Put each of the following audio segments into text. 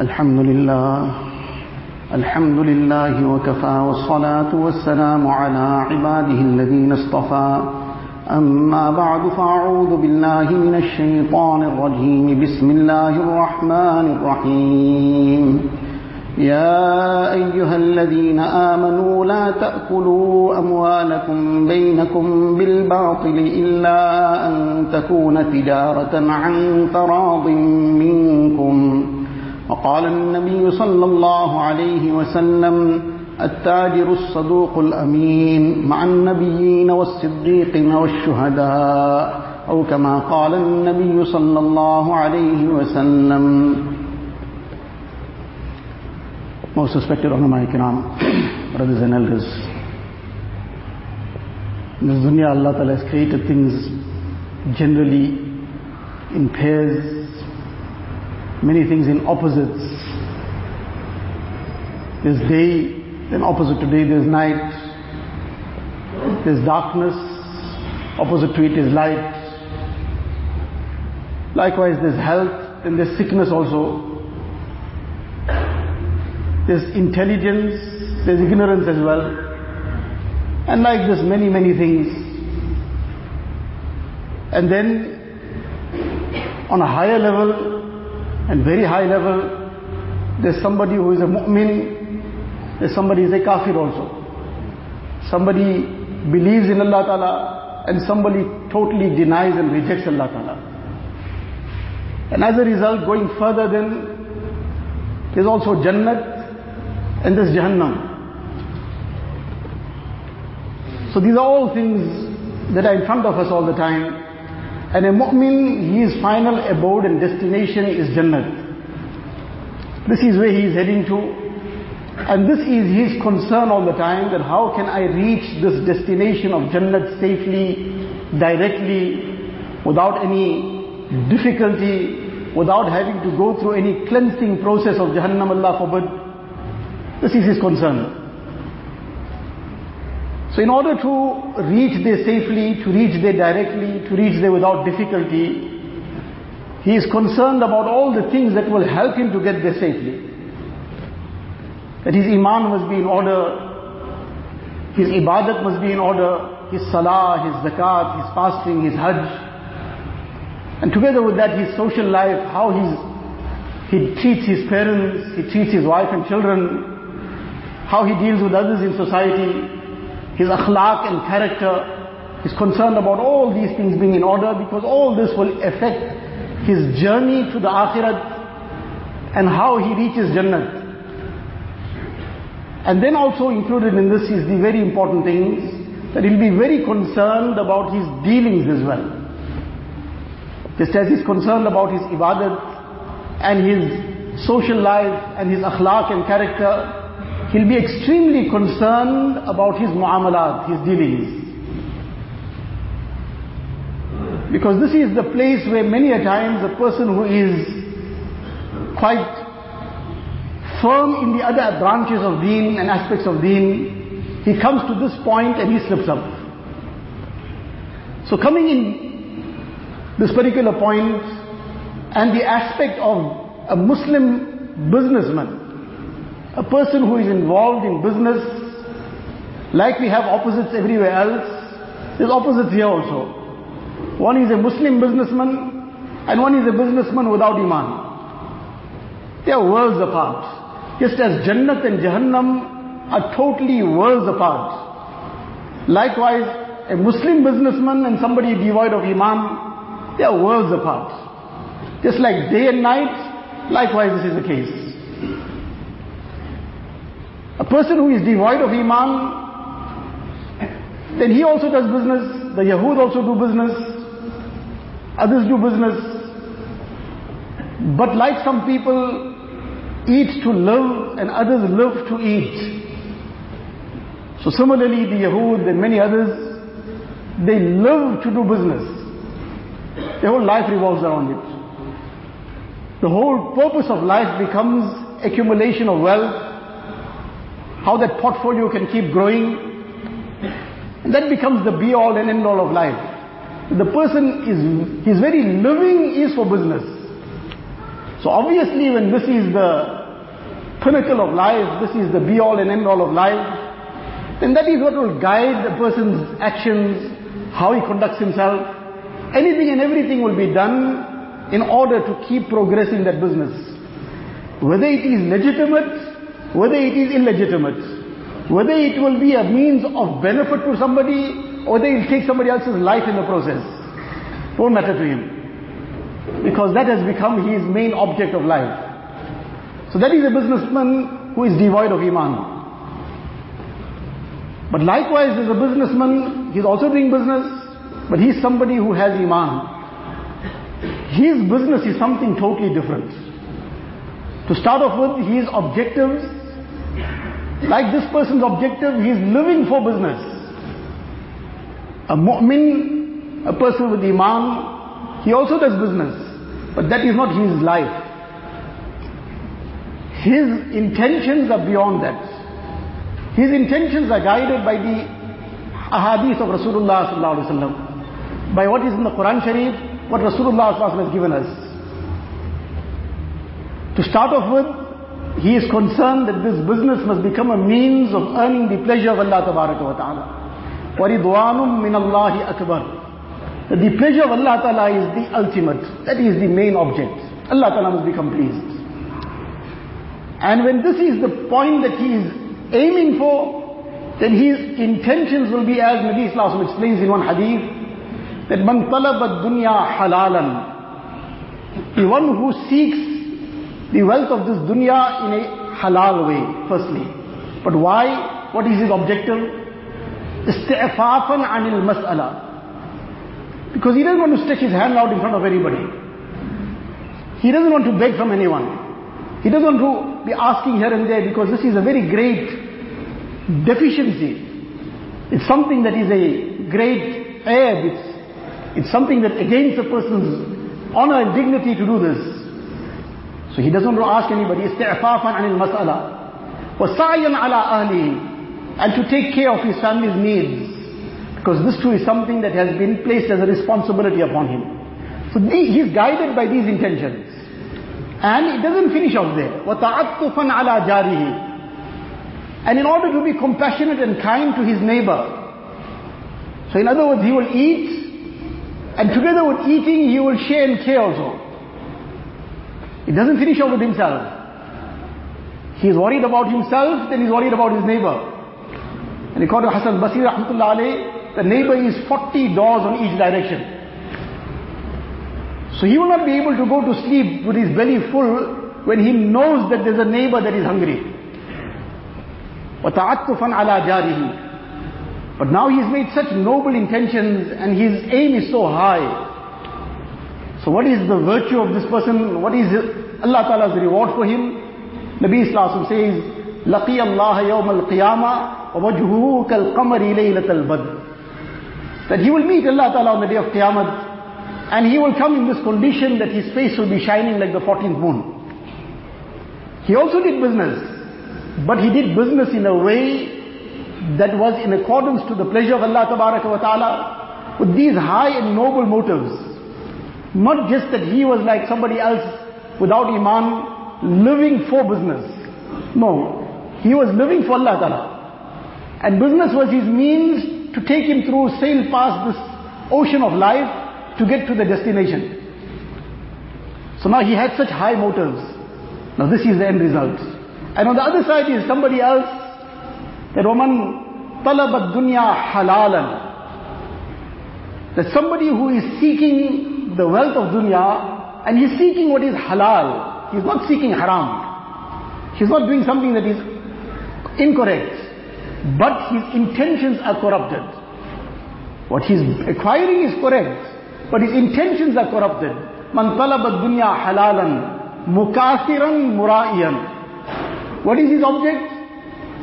الحمد لله. الحمد لله وكفى والصلاة والسلام على عباده الذين اصطفى. أما بعد فأعوذ بالله من الشيطان الرجيم. بسم الله الرحمن الرحيم. يا أيها الذين آمنوا لا تأكلوا أموالكم بينكم بالباطل إلا أن تكون تجارة عن تراض منكم. وقال النبي صلى الله عليه وسلم التاجر الصدوق الأمين مع النبيين والصديقين والشهداء أو كما قال النبي صلى الله عليه وسلم Most respected ulama ikram, brothers and elders. In this dunya Allah Ta'ala has created things generally in pairs, many things in opposites. There's day, then opposite to day there's night. There's darkness, opposite to it is light. Likewise there's health, then there's sickness also. There's intelligence, there's ignorance as well. And like this, many, many things. And then, on a higher level, and very high level, there's somebody who is a mu'min, there's somebody who is a kafir also. Somebody believes in Allah Ta'ala, and somebody totally denies and rejects Allah Ta'ala. And as a result, going further then, there's also Jannat, and there's Jahannam. So these are all things that are in front of us all the time. And a mu'min, his final abode and destination is Jannat. This is where he is heading to. And this is his concern all the time, that how can I reach this destination of Jannat safely, directly, without any difficulty, without having to go through any cleansing process of Jahannam, Allah forbid. This is his concern. So in order to reach there safely, to reach there directly, to reach there without difficulty, he is concerned about all the things that will help him to get there safely. That his iman must be in order, his ibadat must be in order, his salah, his zakat, his fasting, his hajj. And together with that his social life, how he treats his parents, he treats his wife and children, how he deals with others in society, his akhlaq and character, he's concerned about all these things being in order because all this will affect his journey to the akhirat and how he reaches Jannat. And then also included in this is the very important things that he'll be very concerned about his dealings as well. Just as he's concerned about his ibadat and his social life and his akhlaq and character, he'll be extremely concerned about his muamalat, his dealings. Because this is the place where many a times a person who is quite firm in the other branches of deen and aspects of deen, he comes to this point and he slips up. So coming in this particular point and the aspect of a Muslim businessman, a person who is involved in business, like we have opposites everywhere else, there's opposites here also. One is a Muslim businessman and one is a businessman without Iman. They are worlds apart. Just as Jannat and Jahannam are totally worlds apart. Likewise, a Muslim businessman and somebody devoid of Iman, they are worlds apart. Just like day and night, likewise this is the case. A person who is devoid of Iman, then he also does business, the Yahud also do business, others do business. But like some people eat to live and others live to eat. So similarly the Yahud and many others, they live to do business. Their whole life revolves around it. The whole purpose of life becomes accumulation of wealth, how that portfolio can keep growing. And that becomes the be all and end all of life. The person is, his very living is for business. So obviously when this is the pinnacle of life, this is the be all and end all of life, then that is what will guide the person's actions, how he conducts himself. Anything and everything will be done in order to keep progressing that business. Whether it is legitimate, whether it is illegitimate, whether it will be a means of benefit to somebody, or whether it will take somebody else's life in the process. Won't matter to him. Because that has become his main object of life. So that is a businessman who is devoid of Iman. But likewise, there's a businessman, he's also doing business, but he's somebody who has Iman. His business is something totally different. To start off with, his objectives, like this person's objective, he is living for business. A mu'min, a person with Iman, he also does business, but that is not his life. His intentions are beyond that. His intentions are guided by the ahadith of Rasulullah sallallahu alaihi wasallam, by what is in the Quran Sharif, what Rasulullah sallallahu alaihi wasallam has given us. To start off with, he is concerned that this business must become a means of earning the pleasure of Allah tabaraka wa ta'ala. وَرِضْوَانٌ مِّنَ اللَّهِ أَكْبَرُ That the pleasure of Allah ta'ala is the ultimate. That is the main object. Allah ta'ala must become pleased. And when this is the point that he is aiming for, then his intentions will be as Nabi Islam explains in one hadith, that man talaba dunya halalan. The one who seeks the wealth of this dunya in a halal way, firstly. But why? What is his objective? Isti'fafan anil mas'ala. Because he doesn't want to stretch his hand out in front of anybody. He doesn't want to beg from anyone. He doesn't want to be asking here and there because this is a very great deficiency. It's something that is a great aib. It's, it's something that against a person's honor and dignity to do this. So he doesn't want to ask anybody. استعفافا عن المسألة وسعيا على أهله and to take care of his family's needs. Because this too is something that has been placed as a responsibility upon him. So he's guided by these intentions. And it doesn't finish off there. وَتَعَطُّفًا عَلَى جَارِهِ And in order to be compassionate and kind to his neighbor. So in other words, he will eat, and together with eating, he will share and care also. He doesn't finish off with himself. He is worried about himself, then he's worried about his neighbor. And according to Hassan Basri Rahmatullah the neighbor is 40 doors on each direction. So he will not be able to go to sleep with his belly full when he knows that there's a neighbor that is hungry. But now he's made such noble intentions and his aim is so high So what is the virtue of this person? What is Allah Ta'ala's reward for him? Nabi Islam says, لَقِيَ اللَّهَ يَوْمَ الْقِيَامَةِ وَوَجْهُهُ كَالْقَمَرِ لَيْلَةَ الْبَدْرِ That he will meet Allah Ta'ala on the day of Qiyamah and he will come in this condition that his face will be shining like the 14th moon. He also did business, but he did business in a way that was in accordance to the pleasure of Allah wa ta'ala with these high and noble motives. Not just that he was like somebody else without iman, living for business. No, he was living for Allah Ta'ala. And business was his means to take him through, sail past this ocean of life to get to the destination. So now he had such high motives. Now this is the end result. And on the other side is somebody else, that woman, talabat dunya halalan. That somebody who is seeking the wealth of dunya and he's seeking what is halal. He's not seeking haram. He's not doing something that is incorrect. But his intentions are corrupted. What he's acquiring is correct. But his intentions are corrupted. Man talaba dunya halalan, mukathiran mura'iyan. What is his object?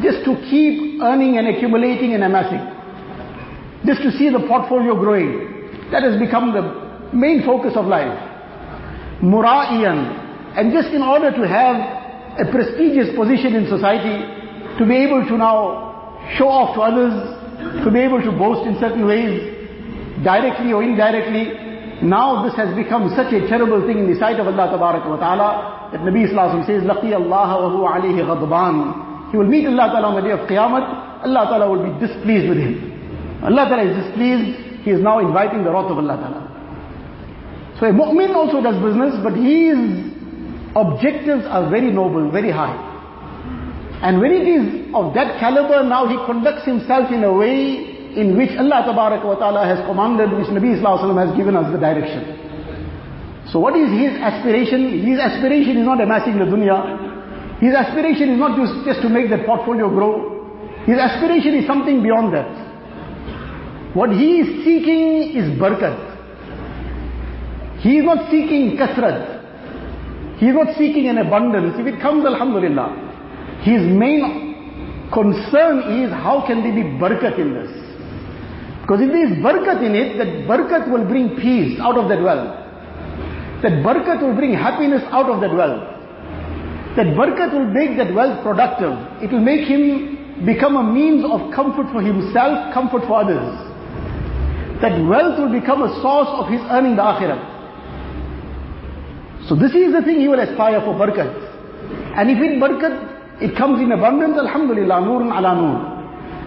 Just to keep earning and accumulating and amassing. Just to see the portfolio growing. That has become the main focus of life. Mura'iyan. And just in order to have a prestigious position in society, to be able to now show off to others, to be able to boast in certain ways, directly or indirectly, Now this has become such a terrible thing in the sight of Allah wa ta'ala that Nabi Sallallahu says, لَقِيَ اللَّهَ وَهُوَ عَلَيْهِ غَضْبَانِ He will meet Allah ta'ala on the day of Qiyamah. Allah ta'ala will be displeased with him. Allah ta'ala is displeased. He is now inviting the wrath of Allah ta'ala. So a mu'min also does business, but his objectives are very noble, very high. And when it is of that caliber, now he conducts himself in a way in which Allah ta'ala has commanded, which Nabi Sallallahu has given us the direction. So what is his aspiration? His aspiration is not amassing the dunya. His aspiration is not just, just to make that portfolio grow. His aspiration is something beyond that. What he is seeking is barakat. He is not seeking kasrat. He is not seeking an abundance. If it comes, alhamdulillah. His main concern is how can there be barakat in this? Because if there is barakat in it, that barakat will bring peace out of that wealth. That barakat will bring happiness out of that wealth. That barakat will make that wealth productive. It will make him become a means of comfort for himself, comfort for others. That wealth will become a source of his earning the akhirah. So this is the thing he will aspire for barakat. And if in barakat, it comes in abundance, alhamdulillah, nurun ala nur.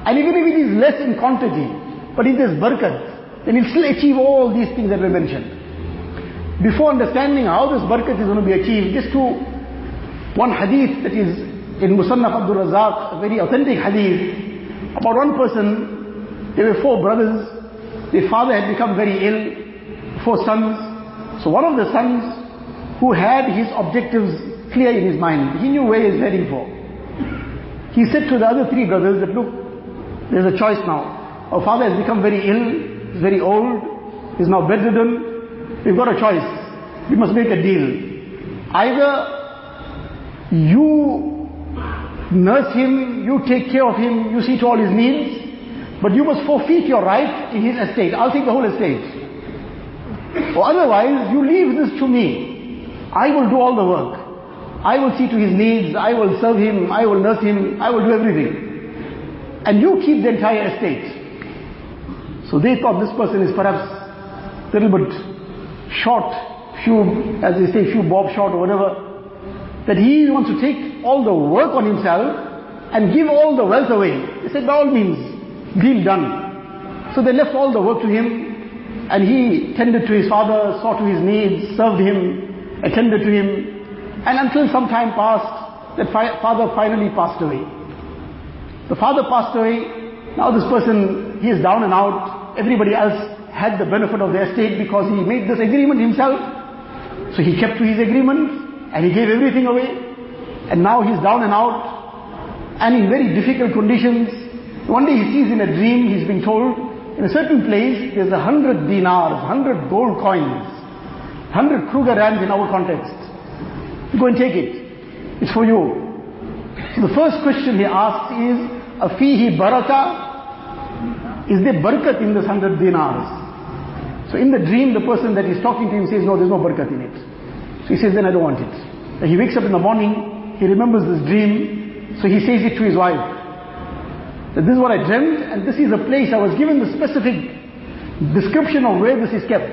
And even if it is less in quantity, but if there's barakat, then he'll still achieve all these things that were mentioned. Before understanding how this barakat is going to be achieved, just to one hadith that is in Musannaf Abdul Razak, a very authentic hadith, about one person, there were four brothers, their father had become very ill, four sons. So one of the sons, who had his objectives clear in his mind, he knew where he was heading for. He said to the other three brothers that, look, there's a choice now. Our father has become very ill, he's very old, he's now bedridden. We've got a choice. We must make a deal. Either you nurse him, you take care of him, you see to all his needs, but you must forfeit your right in his estate. I'll take the whole estate. Or otherwise, you leave this to me. I will do all the work. I will see to his needs, I will serve him, I will nurse him, I will do everything. And you keep the entire estate. So they thought this person is perhaps a little bit short, few, as they say, few bob short or whatever. That he wants to take all the work on himself and give all the wealth away. They said, by all means, deal done. So they left all the work to him and he tended to his father, saw to his needs, served him, attended to him. And until some time passed, that fi father finally passed away. The father passed away, now this person, he is down and out, everybody else had the benefit of the estate because he made this agreement himself. So he kept to his agreement and he gave everything away. And now he's down and out and in very difficult conditions. One day he sees in a dream, he's been told, in a certain place there's a hundred dinars, hundred gold coins, hundred Krugerrands in our context. Go and take it. It's for you. So the first question he asks is, Afihi baraka is there barakat in this hundred dinars? So in the dream, the person that is talking to him says, no, there's no barakat in it. So he says, then I don't want it. And he wakes up in the morning, he remembers this dream, so he says it to his wife. That this is what I dreamt, and this is a place, I was given the specific description of where this is kept.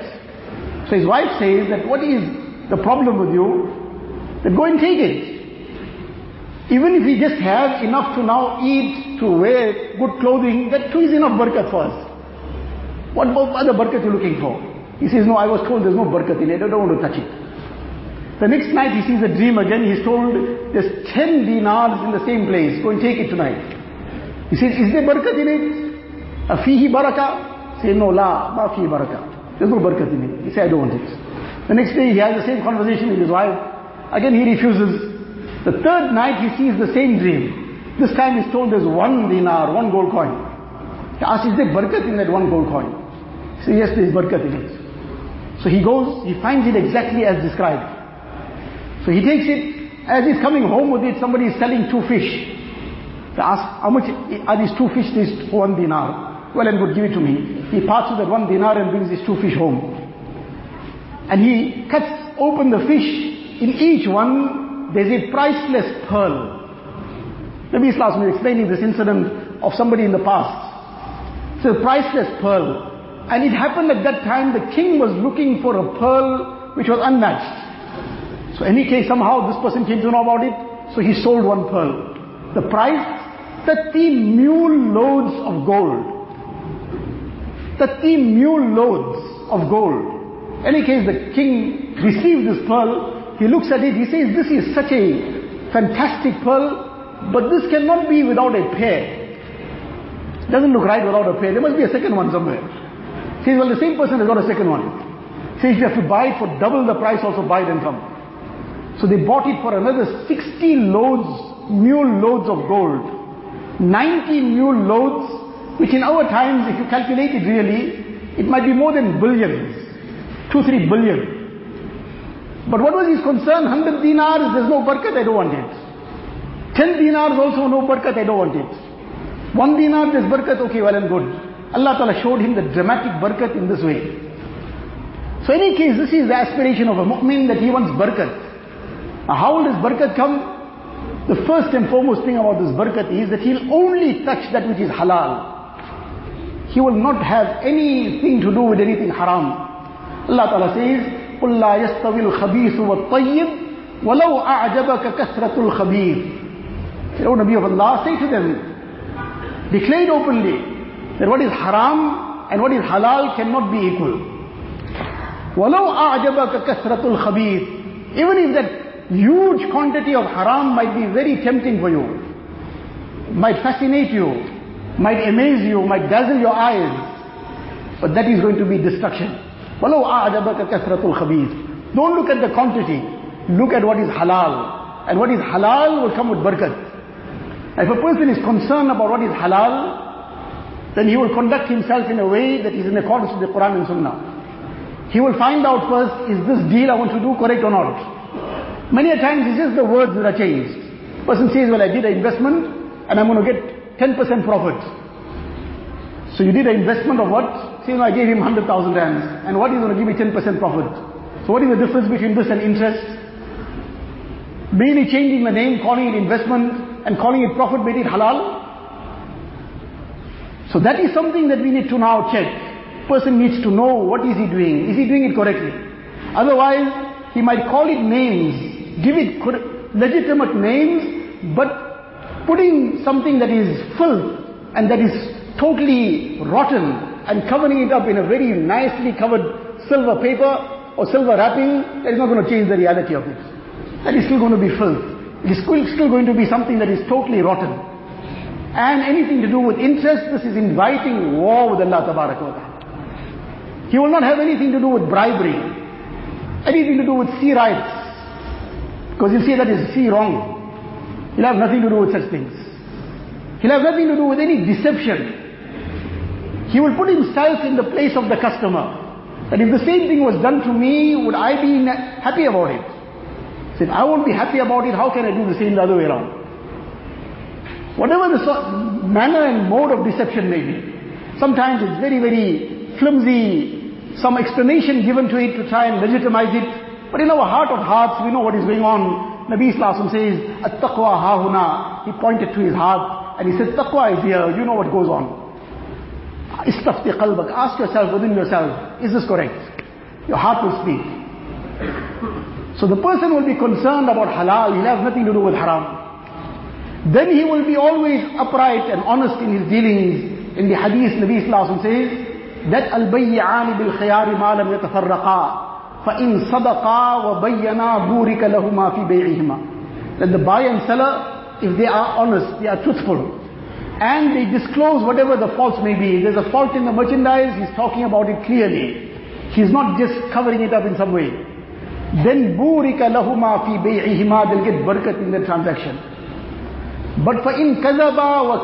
So his wife says that what is the problem with you? That go and take it. Even if we just have enough to now eat, to wear good clothing, that too is enough barakat for us. What other barakat you looking for? He says, no, I was told there's no barakat in it, I don't want to touch it. The next night he sees a dream again, he's told there's 10 dinars in the same place, go and take it tonight. He says, is there barakat in it? A fihi barakah? Say, no, la, ma fihi barakah. There's no barakat in it. He says, I don't want it. The next day he has the same conversation with his wife. Again he refuses. The third night he sees the same dream. This time he's told there's one dinar, one gold coin. He asks, is there barakat in that one gold coin? He says, yes, there is barakat in it. So he goes, he finds it exactly as described. So he takes it, as he's coming home with it, somebody is selling two fish. He asks, how much are these two fish this one dinar? Well and good, give it to me. He passes that one dinar and brings his two fish home. And he cuts open the fish. In each one, there's a priceless pearl. Nabi Islam was explaining this incident of somebody in the past. It's a priceless pearl. And it happened at that time the king was looking for a pearl which was unmatched. So any case, somehow this person came to know about it, so he sold one pearl. The price, 30 mule loads of gold. 30 mule loads of gold. Any case, the king received this pearl, he looks at it, he says, this is such a fantastic pearl, but this cannot be without a pair. Doesn't look right without a pair. There must be a second one somewhere. He Says, well, the same person has got a second one. He Says, you have to buy it for double the price, also buy it and come. So they bought it for another 60 loads, mule loads of gold. 90 mule loads, which in our times, if you calculate it really, it might be more than billions. Two, three billion. But what was his concern? 100 dinars, there's no barakat, I don't want it. 10 dinars also no barakat, I don't want it. One dinar, there's barakat, okay, well and good. Allah Ta'ala showed him the dramatic barakat in this way. So in any case, this is the aspiration of a mu'min that he wants barakat. Now how will this barakat come? The first and foremost thing about this barakat is that he'll only touch that which is halal. He will not have anything to do with anything haram. Allah Ta'ala says, قل لا يستوي الخبيث والطيب ولو أعجبك كثرة الخبيث. O Nabi of Allah, say to them, declared openly that what is haram and what is halal cannot be equal. وَلَوْ أَعْجَبَكَ كَثْرَةُ الْخَبِيثِ Even if that huge quantity of haram might be very tempting for you, might fascinate you, might amaze you, might dazzle your eyes, but that is going to be destruction. وَلَوْ أَعْجَبَكَ كَثْرَةُ الْخَبِيثِ Don't look at the quantity, look at what is halal. And what is halal will come with barakat. If a person is concerned about what is halal, then he will conduct himself in a way that is in accordance with the Quran and Sunnah. He will find out first, is this deal I want to do correct or not? Many a times it's just the words that are changed. Person says, well I did an investment and I'm going to get 10% profit. So you did an investment of what? Say, no, I gave him 100,000 rands. And what is going to give me 10% profit? So what is the difference between this and interest? Merely changing the name, calling it investment, and calling it profit made it halal? So that is something that we need to now check. Person needs to know what is he doing. Is he doing it correctly? Otherwise, he might call it names, give it legitimate names, but putting something that is filth and that is totally rotten and covering it up in a very nicely covered silver paper or silver wrapping, that is not going to change the reality of it. That is still going to be filth. It is still going to be something that is totally rotten. And anything to do with interest, this is inviting war with Allah Ta'ala. He will not have anything to do with bribery, anything to do with sea rights. Because you see that is sea wrong. He'll have nothing to do with such things. He'll have nothing to do with any deception. He will put himself in the place of the customer. That if the same thing was done to me, would I be happy about it? Said, I won't be happy about it, how can I do the same the other way around? Whatever the manner and mode of deception may be. Sometimes it's very, very flimsy, some explanation given to it to try and legitimize it. But in our heart of hearts, we know what is going on. Nabi Islam says, At-taqwa hahuna. He pointed to his heart and he said, Taqwa is here, you know what goes on. Istafti qalbak. Ask yourself within yourself, is this correct? Your heart will speak. So the person will be concerned about halal, he'll have nothing to do with haram. Then he will be always upright and honest in his dealings. In the hadith, Nabi Sallallahu says, that al-bayyani bil khayari ma lam yatafarraqa. فَإِن صَدَقَا وَبَيَّنَا بُورِكَ لَهُمَا فِي بَيْعِهِمَا That the buyer and seller, if they are honest, they are truthful, and they disclose whatever the faults may be. If there's a fault in the merchandise, he's talking about it clearly. He's not just covering it up in some way. Then burika lahuma fi bay'ihima, they'll get barakat in the transaction. But for in kazaba wa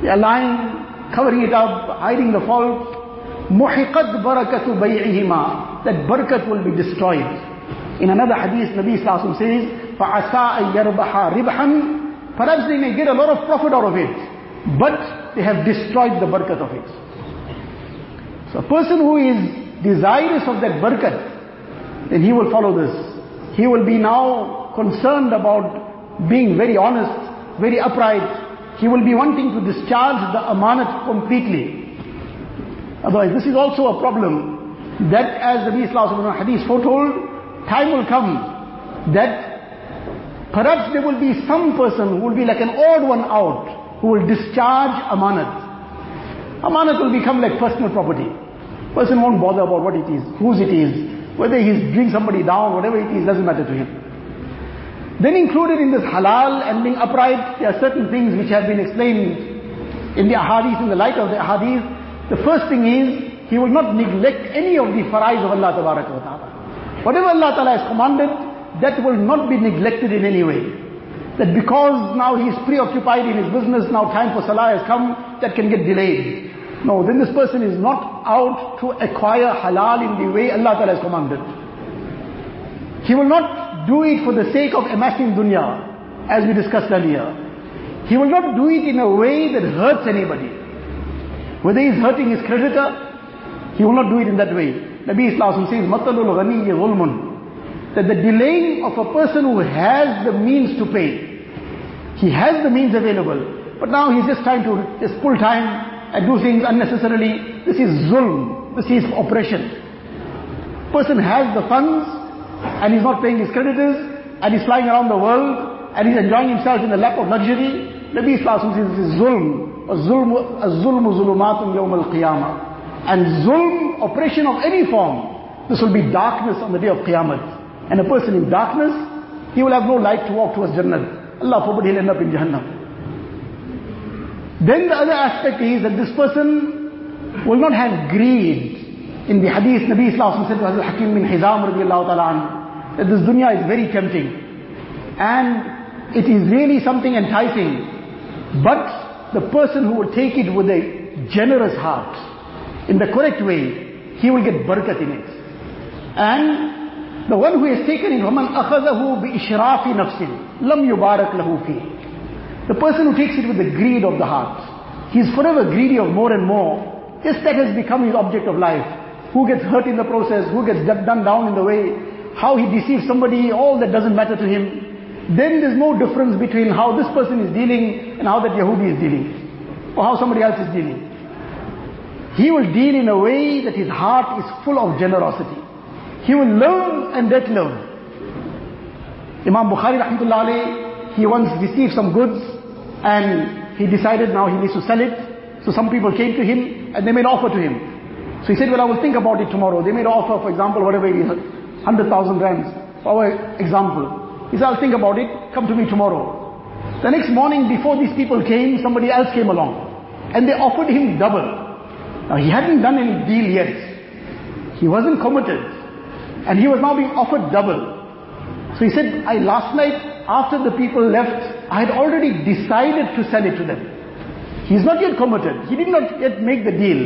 they are lying, covering it up, hiding the fault. Muhiqat barakatu bay'ihima, that barakat will be destroyed. In another hadith, Nabi Sallallahu says, فَعَسَىٰ أَن يَرْبَحَ رِبْحًا Perhaps they may get a lot of profit out of it, but they have destroyed the barakat of it. So a person who is desirous of that barakat, then he will follow this. He will be now concerned about being very honest, very upright. He will be wanting to discharge the amanat completely. Otherwise, this is also a problem that as the Nabi Hadith foretold, time will come that perhaps there will be some person who will be like an odd one out, who will discharge amanat. Amanat will become like personal property. Person won't bother about what it is, whose it is, whether he's bring somebody down, whatever it is, doesn't matter to him. Then included in this halal and being upright, there are certain things which have been explained in the ahadith, in the light of the ahadith. The first thing is, he will not neglect any of the farais of Allah Ta'ala. Whatever Allah Ta'ala has commanded, that will not be neglected in any way. That because now he is preoccupied in his business, now time for salah has come, that can get delayed. No, then this person is not out to acquire halal in the way Allah Ta'ala has commanded. He will not do it for the sake of amassing dunya, as we discussed earlier. He will not do it in a way that hurts anybody. Whether he is hurting his creditor, he will not do it in that way. Nabi Islam says, Matalul Ghani Zulmun. That the delaying of a person who has the means to pay, he has the means available, but now he's just trying to just pull time and do things unnecessarily. This is zulm, this is oppression. Person has the funds and he's not paying his creditors and he's flying around the world and he's enjoying himself in the lap of luxury. Nabi Islam says this is zulm. الظلم ظلمات يوم القيامة and zulm, oppression of any form, this will be darkness on the day of Qiyamah. And a person in darkness, he will have no light to walk towards Jannah. Allah forbid he'll end up in Jahannam. Then the other aspect is that this person will not have greed. In the hadith, Nabi Islam said to Hazrat Hakim bin Hizam radiallahu ta'ala that this dunya is very tempting. And it is really something enticing. But the person who will take it with a generous heart, in the correct way, he will get barakat in it. And the one who has taken it, وَمَنْ أَخَذَهُ بِإِشْرَافِ نَفْسٍ لَمْ يُبَارَكْ لَهُ فِيهِ the person who takes it with the greed of the heart, he is forever greedy of more and more. Just that has become his object of life. Who gets hurt in the process, who gets done down in the way, how he deceives somebody, all that doesn't matter to him. Then there's no difference between how this person is dealing and how that Yahudi is dealing. Or how somebody else is dealing. He will deal in a way that his heart is full of generosity. He will live and let live. Imam Bukhari rahmatullah he once received some goods and he decided now he needs to sell it. So some people came to him and they made offer to him. So he said, well, I will think about it tomorrow. They made offer, for example, whatever it is, 100,000 rands, for example. He said, I'll think about it, come to me tomorrow. The next morning, before these people came, somebody else came along. And they offered him double. Now he hadn't done any deal yet. He wasn't committed. And he was now being offered double. So he said, I last night, after the people left, I had already decided to sell it to them. He's not yet committed. He did not yet make the deal.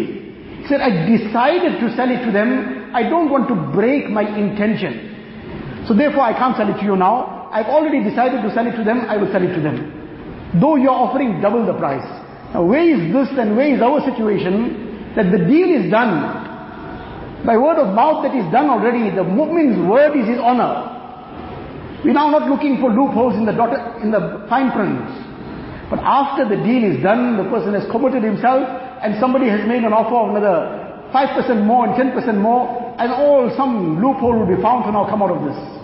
He said, I decided to sell it to them. I don't want to break my intention. So therefore I can't sell it to you now. I've already decided to sell it to them. I will sell it to them. Though you're offering double the price. Now where is this and where is our situation that the deal is done. By word of mouth that is done already. The mu'min's word is his honor. We're now not looking for loopholes in the, dot, in the fine print. But after the deal is done, the person has committed himself and somebody has made an offer of another 5% more and 10% more and all, some loophole will be found to now come out of this.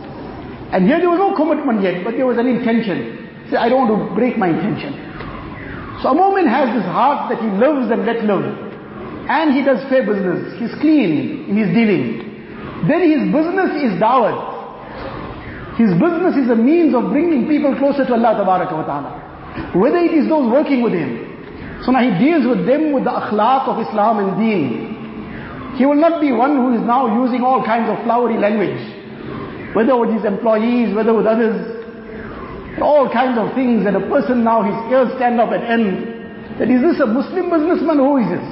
And here there was no commitment yet, but there was an intention. Say, I don't want to break my intention. So a mu'min has this heart that he loves and let live. And he does fair business. He's clean in his dealing. Then his business is dawah. His business is a means of bringing people closer to Allah Ta'ala. Whether it is those working with him. So now he deals with them with the akhlaq of Islam and deen. He will not be one who is now using all kinds of flowery language. Whether with his employees, whether with others. All kinds of things that a person now his ears stand up at end. That is this a Muslim businessman? Who is this?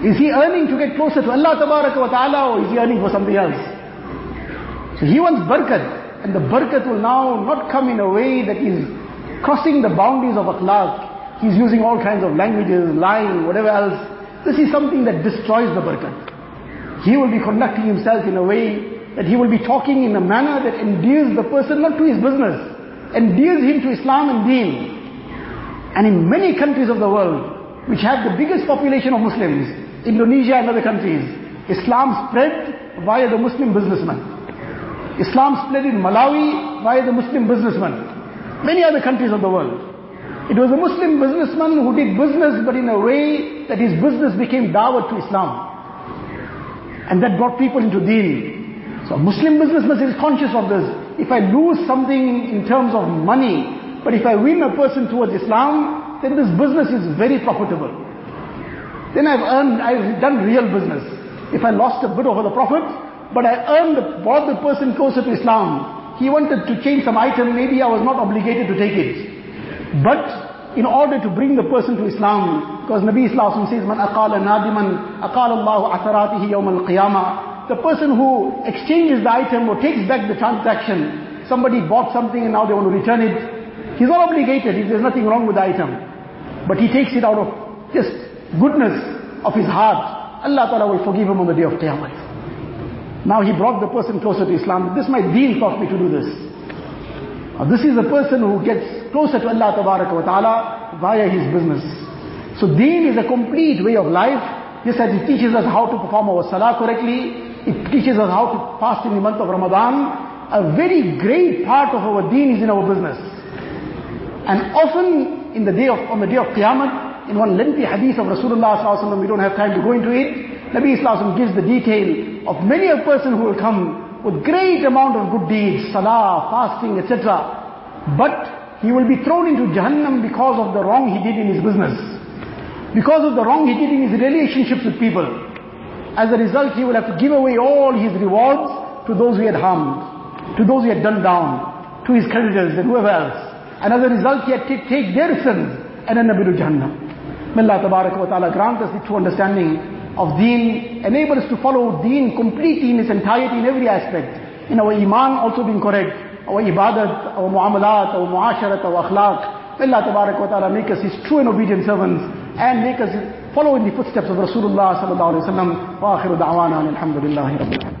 Is he earning to get closer to Allah Ta'ala or is he earning for something else? So he wants barakat. And the barakat will now not come in a way that is crossing the boundaries of akhlaq. He's using all kinds of languages, lying, whatever else. This is something that destroys the barakat. He will be conducting himself in a way that he will be talking in a manner that endears the person not to his business, endears him to Islam and deen. And in many countries of the world, which have the biggest population of Muslims, Indonesia and other countries, Islam spread via the Muslim businessman. Islam spread in Malawi via the Muslim businessman. Many other countries of the world. It was a Muslim businessman who did business but in a way that his business became dawah to Islam. And that brought people into deen. So Muslim businessman is conscious of this. If I lose something in terms of money, but if I win a person towards Islam, then this business is very profitable. Then I've earned, I've done real business. If I lost a bit over the profit, but I earned, brought the person closer to Islam. He wanted to change some item, maybe I was not obligated to take it. But in order to bring the person to Islam, because Nabi Islam says, Man aqala nadiman, aqala Allahu atharatihi yawm al-qiyamah. The person who exchanges the item or takes back the transaction, somebody bought something and now they want to return it, he's not obligated, if there's nothing wrong with the item. But he takes it out of just goodness of his heart. Allah Ta'ala will forgive him on the day of Qiyamah. Now he brought the person closer to Islam. This my deen taught me to do this. Now this is the person who gets closer to Allah Ta'ala via his business. So deen is a complete way of life. Just as it teaches us how to perform our salah correctly, it teaches us how to fast in the month of Ramadan. A very great part of our deen is in our business. And often in the day of, on the day of Qiyamah, in one lengthy hadith of Rasulullah we don't have time to go into it, Nabi sallallahu gives the detail of many a person who will come with great amount of good deeds, salah, fasting, etc. But he will be thrown into Jahannam because of the wrong he did in his business. Because of the wrong he did in his relationships with people. As a result, he will have to give away all his rewards to those he had harmed, to those he had done down, to his creditors and whoever else. And as a result, he had to take their sins and end up into Jahannam. May Allah wa ta'ala grant us the true understanding of deen, enable us to follow deen completely in its entirety in every aspect. In our iman also being correct, our ibadat, our muamalat, our muasharat, our akhlaq. May Allah wa ta'ala make us his true and obedient servants and make us follow in the footsteps of Rasulullah sallallahu alayhi wa sallam. Wa akhiru da'wana alhamdulillahi rabbil